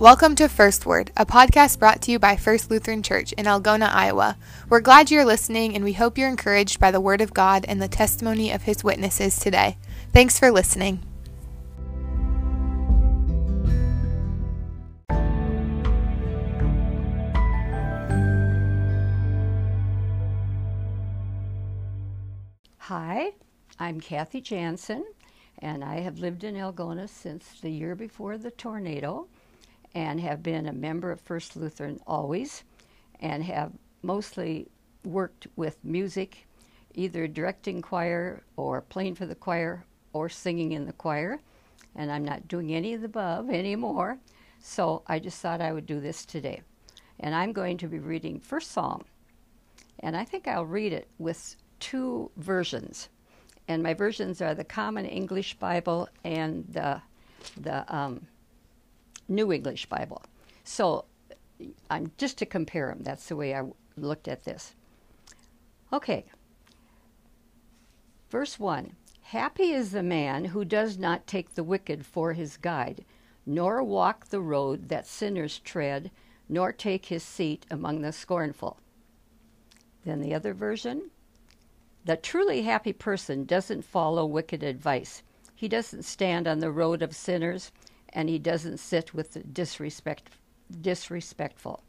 Welcome to First Word, a podcast brought to you by First Lutheran Church in Algona, Iowa. We're glad you're listening and we hope you're encouraged by the Word of God and the testimony of His witnesses today. Thanks for listening. Hi, I'm Kathy Jansen, and I have lived in Algona since the year before the tornado and have been a member of First Lutheran always and have mostly worked with music, either directing choir or playing for the choir or singing in the choir. And I'm not doing any of the above anymore. So I just thought I would do this today. And I'm going to be reading First Psalm. And I think I'll read it with two versions. And my versions are the Common English Bible and the, the um, New English Bible. So I'm just to compare them. That's the way I looked at this. Okay. Verse 1 Happy is the man who does not take the wicked for his guide, nor walk the road that sinners tread, nor take his seat among the scornful. Then the other version The truly happy person doesn't follow wicked advice. He doesn't stand on the road of sinners, and he doesn't sit with the disrespect, disrespectful.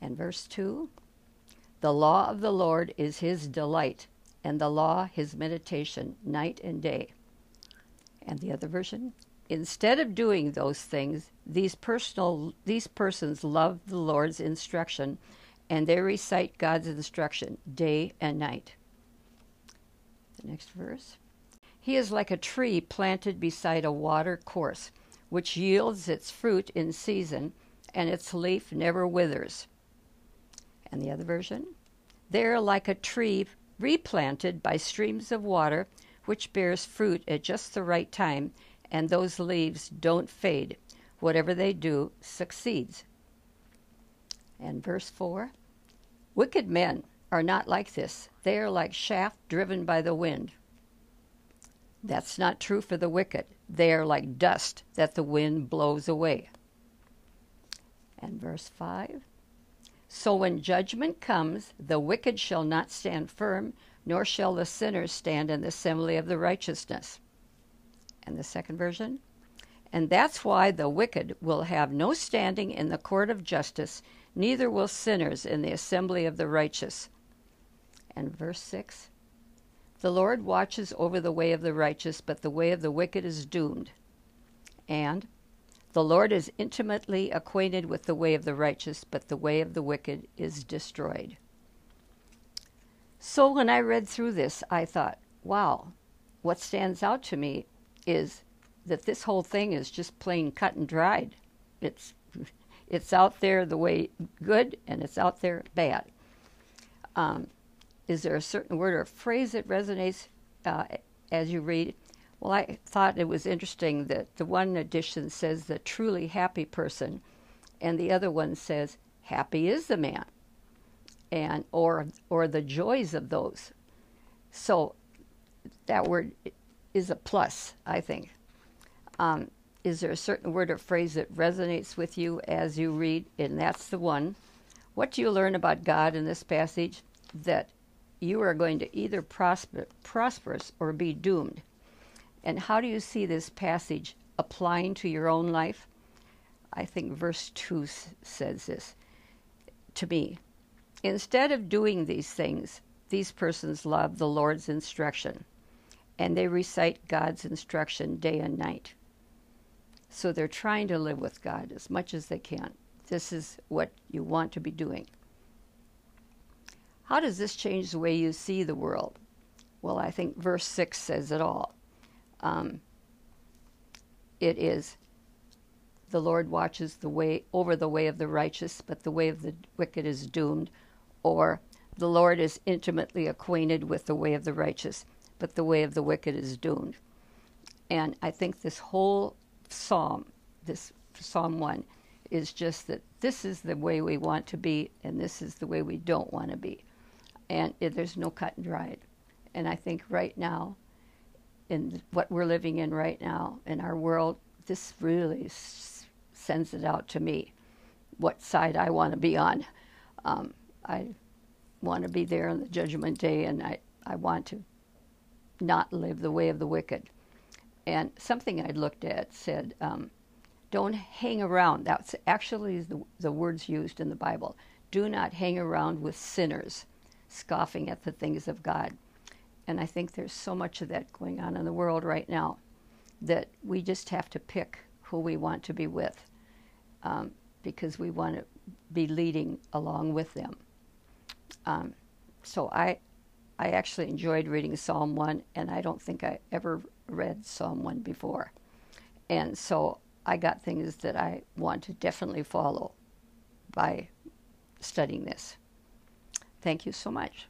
And verse 2 The law of the Lord is his delight, and the law his meditation night and day. And the other version Instead of doing those things, these personal these persons love the Lord's instruction and they recite God's instruction day and night. The next verse. He is like a tree planted beside a water course, which yields its fruit in season, and its leaf never withers. And the other version They are like a tree replanted by streams of water, which bears fruit at just the right time, and those leaves don't fade. Whatever they do succeeds. And verse 4 Wicked men are not like this, they are like shaft driven by the wind. That's not true for the wicked. They are like dust that the wind blows away. And verse 5 So when judgment comes, the wicked shall not stand firm, nor shall the sinners stand in the assembly of the righteousness. And the second version And that's why the wicked will have no standing in the court of justice, neither will sinners in the assembly of the righteous. And verse 6 the Lord watches over the way of the righteous, but the way of the wicked is doomed. And the Lord is intimately acquainted with the way of the righteous, but the way of the wicked is destroyed. So when I read through this, I thought, wow, what stands out to me is that this whole thing is just plain cut and dried. It's it's out there the way good and it's out there bad. Um, is there a certain word or phrase that resonates uh, as you read? Well, I thought it was interesting that the one edition says the truly happy person, and the other one says happy is the man, and or or the joys of those. So that word is a plus, I think. Um, is there a certain word or phrase that resonates with you as you read? And that's the one. What do you learn about God in this passage? That you are going to either prosper, prosperous or be doomed. And how do you see this passage applying to your own life? I think verse 2 says this to me. Instead of doing these things, these persons love the Lord's instruction, and they recite God's instruction day and night. So they're trying to live with God as much as they can. This is what you want to be doing. How does this change the way you see the world? Well, I think verse 6 says it all. Um, it is the Lord watches the way over the way of the righteous, but the way of the wicked is doomed, or the Lord is intimately acquainted with the way of the righteous, but the way of the wicked is doomed. And I think this whole psalm, this Psalm 1, is just that this is the way we want to be, and this is the way we don't want to be and it, there's no cut and dried. And I think right now, in what we're living in right now in our world, this really s- sends it out to me what side I want to be on. Um, I want to be there on the judgment day, and I, I want to not live the way of the wicked. And something I looked at said, um, don't hang around. That's actually the, the words used in the Bible. Do not hang around with sinners, scoffing at the things of God. And I think there's so much of that going on in the world right now that we just have to pick who we want to be with um, because we want to be leading along with them. Um, so I, I actually enjoyed reading Psalm 1, and I don't think I ever read Psalm 1 before. And so I got things that I want to definitely follow by studying this. Thank you so much.